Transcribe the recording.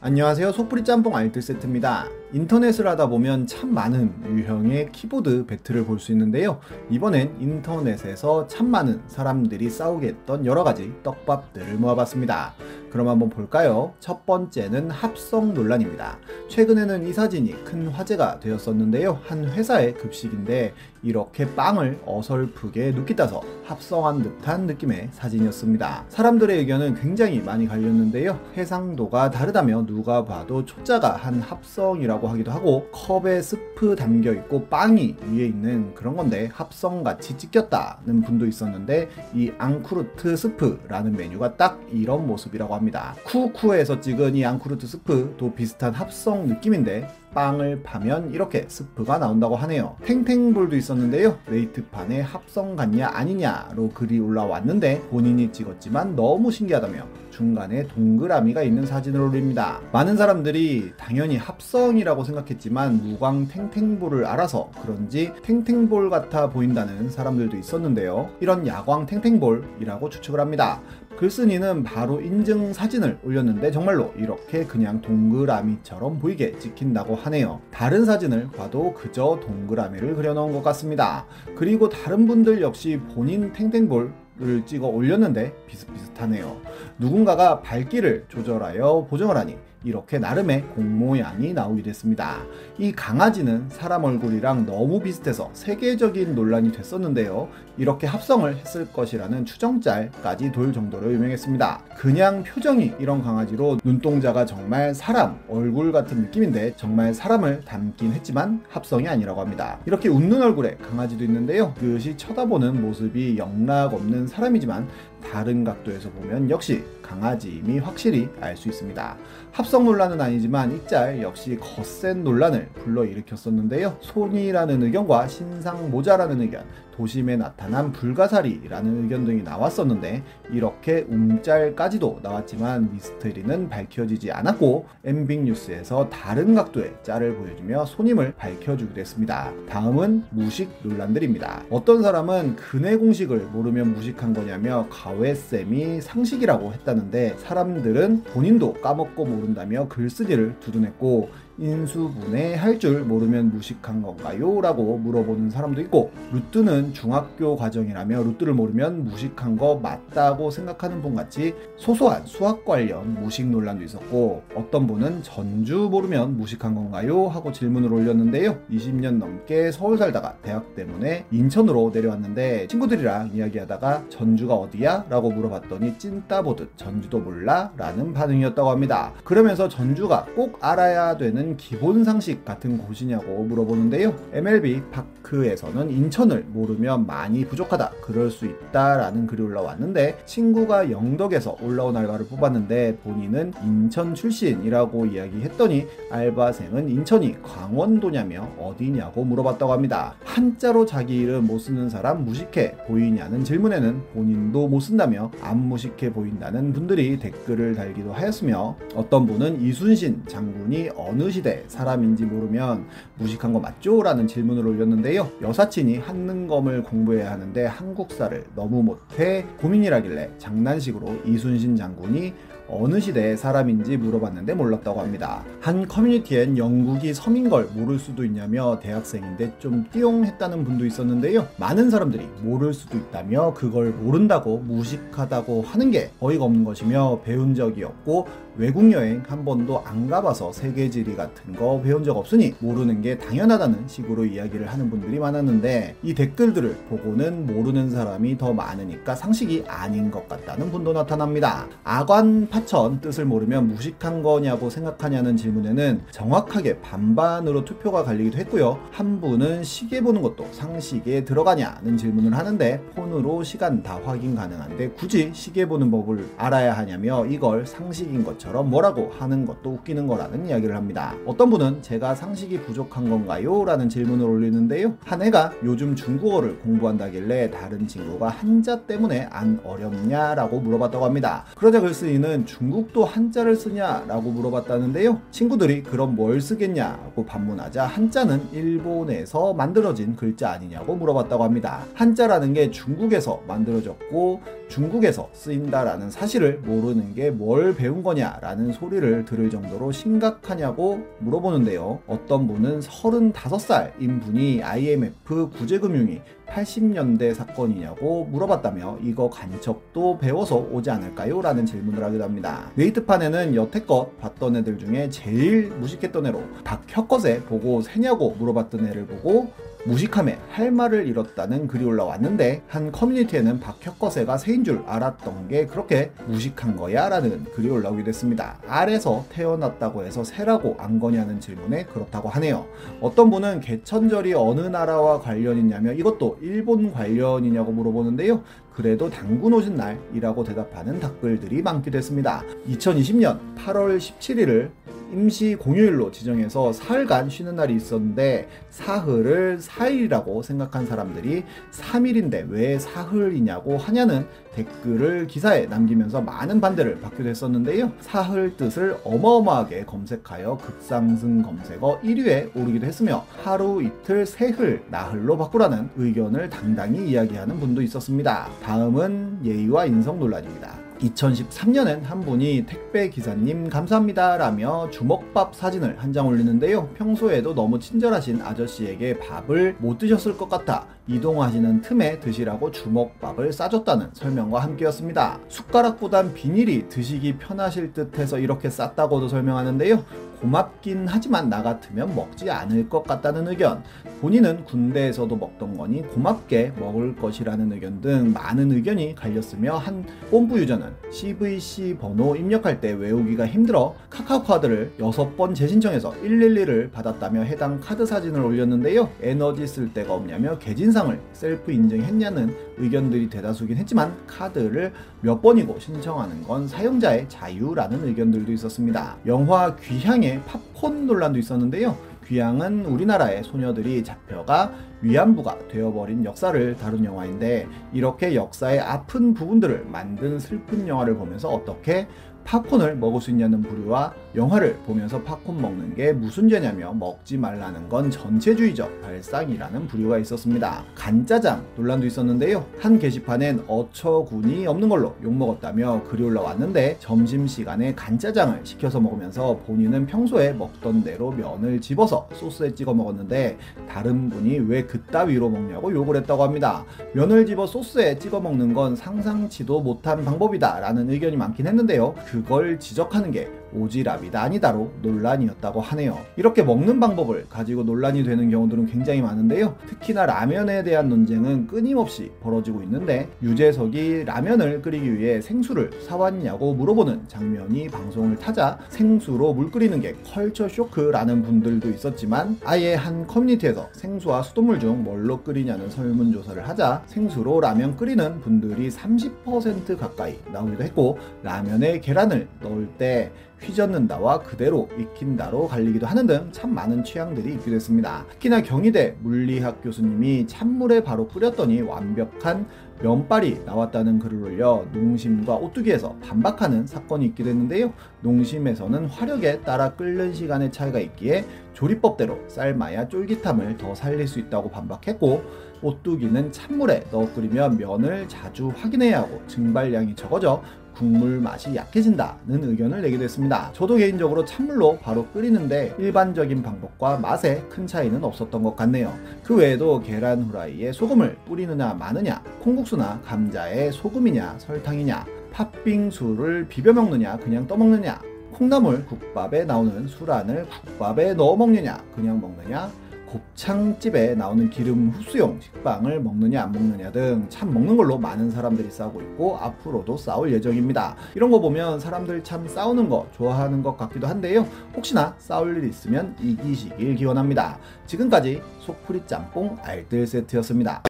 안녕하세요. 소프리 짬뽕 알뜰 세트입니다 인터넷을 하다 보면 참 많은 유형의 키보드 배틀을 볼 수 있는데요. 이번엔 인터넷에서 참 많은 사람들이 싸우게 했던 여러 가지 떡밥들을 모아봤습니다. 그럼 한번 볼까요? 첫 번째는 합성 논란입니다. 최근에는 이 사진이 큰 화제가 되었었는데요. 한 회사의 급식인데 이렇게 빵을 어설프게 눕기 따서 합성한 듯한 느낌의 사진이었습니다. 사람들의 의견은 굉장히 많이 갈렸는데요. 해상도가 다르다며 누가 봐도 초짜가 한 합성이라고 하기도 하고 컵에 스프 담겨 있고 빵이 위에 있는 그런 건데 합성같이 찍혔다는 분도 있었는데 이 en croûte 스프라는 메뉴가 딱 이런 모습이라고 합니다. 쿠쿠에서 찍은 이 en croûte 스프도 비슷한 합성 느낌인데 빵을 파면 이렇게 스프가 나온다고 하네요. 탱탱볼도 있었는데요. 네이트판에 합성 같냐 아니냐로 글이 올라왔는데 본인이 찍었지만 너무 신기하다며 중간에 동그라미가 있는 사진을 올립니다. 많은 사람들이 당연히 합성이라고 생각했지만 무광 탱탱볼을 알아서 그런지 탱탱볼 같아 보인다는 사람들도 있었는데요. 이런 야광 탱탱볼이라고 추측을 합니다. 글쓴이는 바로 인증 사진을 올렸는데 정말로 이렇게 그냥 동그라미처럼 보이게 찍힌다고 하네요. 다른 사진을 봐도 그저 동그라미를 그려놓은 것 같습니다. 그리고 다른 분들 역시 본인 탱탱볼 을 찍어 올렸는데 비슷비슷하네요. 누군가가 밝기를 조절하여 보정을 하니 이렇게 나름의 공모양이 나오게 됐습니다. 이 강아지는 사람 얼굴이랑 너무 비슷해서 세계적인 논란이 됐었는데요. 이렇게 합성을 했을 것이라는 추정짤까지 돌 정도로 유명했습니다. 그냥 표정이 이런 강아지로 눈동자가 정말 사람 얼굴 같은 느낌인데 정말 사람을 닮긴 했지만 합성이 아니라고 합니다. 이렇게 웃는 얼굴의 강아지도 있는데요. 그것이 쳐다보는 모습이 영락 없는 사람이지만 다른 각도에서 보면 역시 강아지임이 확실히 알 수 있습니다. 합성 논란은 아니지만 이짤 역시 거센 논란을 불러일으켰었는데요. 손이라는 의견과 신상 모자라는 의견, 도심에 나타난 불가사리라는 의견 등이 나왔었는데 이렇게 움짤까지도 나왔지만 미스터리는 밝혀지지 않았고 엠빅 뉴스에서 다른 각도의 짤을 보여주며 손님을 밝혀주기도 했습니다. 다음은 무식 논란들입니다. 어떤 사람은 근의 공식을 모르면 무식한 거냐며 과외쌤이 상식이라고 했다는데 사람들은 본인도 까먹고 모른다며 글쓴이를 두둔했고 인수분해 할 줄 모르면 무식한 건가요? 라고 물어보는 사람도 있고 루트는 중학교 과정이라며 루트를 모르면 무식한 거 맞다고 생각하는 분 같이 소소한 수학 관련 무식 논란도 있었고 어떤 분은 전주 모르면 무식한 건가요? 하고 질문을 올렸는데요 20년 넘게 서울 살다가 대학 때문에 인천으로 내려왔는데 친구들이랑 이야기하다가 전주가 어디야? 라고 물어봤더니 찐따 보듯 전주도 몰라? 라는 반응이었다고 합니다 그러면서 전주가 꼭 알아야 되는 기본 상식 같은 곳이냐고 물어보는데요. MLB 파크에서는 인천을 모르면 많이 부족하다. 그럴 수 있다라는 글이 올라왔는데 친구가 영덕에서 올라온 알바를 뽑았는데 본인은 인천 출신이라고 이야기했더니 알바생은 인천이 강원도냐며 어디냐고 물어봤다고 합니다. 한자로 자기 이름 못 쓰는 사람 무식해 보이냐는 질문에는 본인도 못 쓴다며 안 무식해 보인다는 분들이 댓글을 달기도 하였으며 어떤 분은 이순신 장군이 어느 시대 사람인지 모르면 무식한 거 맞죠? 라는 질문을 올렸는데요. 여사친이 한능검을 공부해야 하는데 한국사를 너무 못해 고민이라길래 장난식으로 이순신 장군이 어느 시대의 사람인지 물어봤는데 몰랐다고 합니다. 한 커뮤니티엔 영국이 섬인 걸 모를 수도 있냐며 대학생인데 좀 띠용 했다는 분도 있었는데요. 많은 사람들이 모를 수도 있다며 그걸 모른다고 무식하다고 하는 게 어이가 없는 것이며 배운 적이 없고 외국 여행 한 번도 안 가봐서 세계 지리 같은 거 배운 적 없으니 모르는 게 당연하다는 식으로 이야기를 하는 분들이 많았는데 이 댓글들을 보고는 모르는 사람이 더 많으니까 상식이 아닌 것 같다는 분도 나타납니다. 아관 파천 뜻을 모르면 무식한 거냐고 생각하냐는 질문에는 정확하게 반반으로 투표가 갈리기도 했고요. 한 분은 시계 보는 것도 상식에 들어가냐는 질문을 하는데 폰으로 시간 다 확인 가능한데 굳이 시계 보는 법을 알아야 하냐며 이걸 상식인 것처럼 뭐라고 하는 것도 웃기는 거라는 이야기를 합니다. 어떤 분은 제가 상식이 부족한 건가요? 라는 질문을 올리는데요. 한 애가 요즘 중국어를 공부한다길래 다른 친구가 한자 때문에 안 어렵냐 라고 물어봤다고 합니다. 그러자 글쓴이는 중국도 한자를 쓰냐 라고 물어봤다는데요. 친구들이 그럼 뭘 쓰겠냐고 반문하자 한자는 일본에서 만들어진 글자 아니냐고 물어봤다고 합니다. 한자라는 게 중국에서 만들어졌고 중국에서 쓰인다라는 사실을 모르는 게 뭘 배운 거냐라는 소리를 들을 정도로 심각하냐고 물어보는데요. 어떤 분은 35살인 분이 IMF 구제금융이 80년대 사건이냐고 물어봤다며 이거 간첩도 배워서 오지 않을까요? 라는 질문을 하기도 합니다. 웨이트판에는 여태껏 봤던 애들 중에 제일 무식했던 애로 박혁것에 보고 세냐고 물어봤던 애를 보고 무식함에 할 말을 잃었다는 글이 올라왔는데 한 커뮤니티에는 박혁거세가 새인 줄 알았던 게 그렇게 무식한 거야 라는 글이 올라오게 됐습니다. 알에서 태어났다고 해서 새라고 안 거냐는 질문에 그렇다고 하네요. 어떤 분은 개천절이 어느 나라와 관련 있냐며 이것도 일본 관련이냐고 물어보는데요. 그래도 당군 오신 날이라고 대답하는 댓글들이 많기도 했습니다. 2020년 8월 17일을 임시 공휴일로 지정해서 사흘간 쉬는 날이 있었는데 사흘을 4일이라고 생각한 사람들이 3일인데 왜 사흘이냐고 하냐는 댓글을 기사에 남기면서 많은 반대를 받기도 했었는데요. 사흘 뜻을 어마어마하게 검색하여 급상승 검색어 1위에 오르기도 했으며 하루 이틀 세흘 나흘로 바꾸라는 의견을 당당히 이야기하는 분도 있었습니다. 다음은 예의와 인성 논란입니다. 2013년엔 한 분이 택배 기사님 감사합니다 라며 주먹밥 사진을 한 장 올리는데요. 평소에도 너무 친절하신 아저씨에게 밥을 못 드셨을 것 같아 이동하시는 틈에 드시라고 주먹밥을 싸줬다는 설명과 함께였습니다. 숟가락보단 비닐이 드시기 편하실 듯해서 이렇게 쌌다고도 설명하는데요. 고맙긴 하지만 나 같으면 먹지 않을 것 같다는 의견, 본인은 군대에서도 먹던 거니 고맙게 먹을 것이라는 의견 등 많은 의견이 갈렸으며 한 본부 유저는 CVC 번호 입력할 때 외우기가 힘들어 카카오 카드를 6번 재신청해서 112를 받았다며 해당 카드 사진을 올렸는데요. 에너지 쓸 데가 없냐며 개진상을 셀프 인증했냐는 의견들이 대다수긴 했지만 카드를 몇 번이고 신청하는 건 사용자의 자유라는 의견들도 있었습니다. 영화 귀향의 팝콘 논란도 있었는데요. 귀향은 우리나라의 소녀들이 잡혀가 위안부가 되어버린 역사를 다룬 영화인데 이렇게 역사의 아픈 부분들을 만든 슬픈 영화를 보면서 어떻게 팝콘을 먹을 수 있냐는 부류와 영화를 보면서 팝콘 먹는 게 무슨 죄냐며 먹지 말라는 건 전체주의적 발상이라는 부류가 있었습니다. 간짜장 논란도 있었는데요. 한 게시판엔 어처군이 없는 걸로 욕먹었다며 글이 올라왔는데 점심시간에 간짜장을 시켜서 먹으면서 본인은 평소에 먹던 대로 면을 집어서 소스에 찍어 먹었는데 다른 분이 왜 그따위로 먹냐고 욕을 했다고 합니다. 면을 집어 소스에 찍어 먹는 건 상상치도 못한 방법이다 라는 의견이 많긴 했는데요. 그걸 지적하는 게 오지랖이다 아니다로 논란이었다고 하네요. 이렇게 먹는 방법을 가지고 논란이 되는 경우들은 굉장히 많은데요. 특히나 라면에 대한 논쟁은 끊임없이 벌어지고 있는데 유재석이 라면을 끓이기 위해 생수를 사왔냐고 물어보는 장면이 방송을 타자 생수로 물 끓이는 게 컬처 쇼크라는 분들도 있었지만 아예 한 커뮤니티에서 생수와 수돗물 중 뭘로 끓이냐는 설문조사를 하자 생수로 라면 끓이는 분들이 30% 가까이 나오기도 했고 라면에 계란을 넣을 때 휘젓는다와 그대로 익힌다로 갈리기도 하는 등 참 많은 취향들이 있기도 했습니다. 특히나 경희대 물리학 교수님이 찬물에 바로 끓였더니 완벽한 면발이 나왔다는 글을 올려 농심과 오뚜기에서 반박하는 사건이 있기도 했는데요. 농심에서는 화력에 따라 끓는 시간의 차이가 있기에 조리법대로 삶아야 쫄깃함을 더 살릴 수 있다고 반박했고 오뚜기는 찬물에 넣어 끓이면 면을 자주 확인해야 하고 증발량이 적어져 국물 맛이 약해진다는 의견을 내기도 했습니다. 저도 개인적으로 찬물로 바로 끓이는데 일반적인 방법과 맛에 큰 차이는 없었던 것 같네요. 그 외에도 계란 후라이에 소금을 뿌리느냐 마느냐, 콩국수나 감자에 소금이냐 설탕이냐, 팥빙수를 비벼 먹느냐 그냥 떠먹느냐, 콩나물 국밥에 나오는 술안을 국밥에 넣어 먹느냐 그냥 먹느냐 곱창집에 나오는 기름 흡수용 식빵을 먹느냐 안 먹느냐 등 참 먹는 걸로 많은 사람들이 싸우고 있고 앞으로도 싸울 예정입니다. 이런 거 보면 사람들 참 싸우는 거 좋아하는 것 같기도 한데요. 혹시나 싸울 일 있으면 이기시길 기원합니다. 지금까지 속풀이 짬뽕 알뜰 세트였습니다.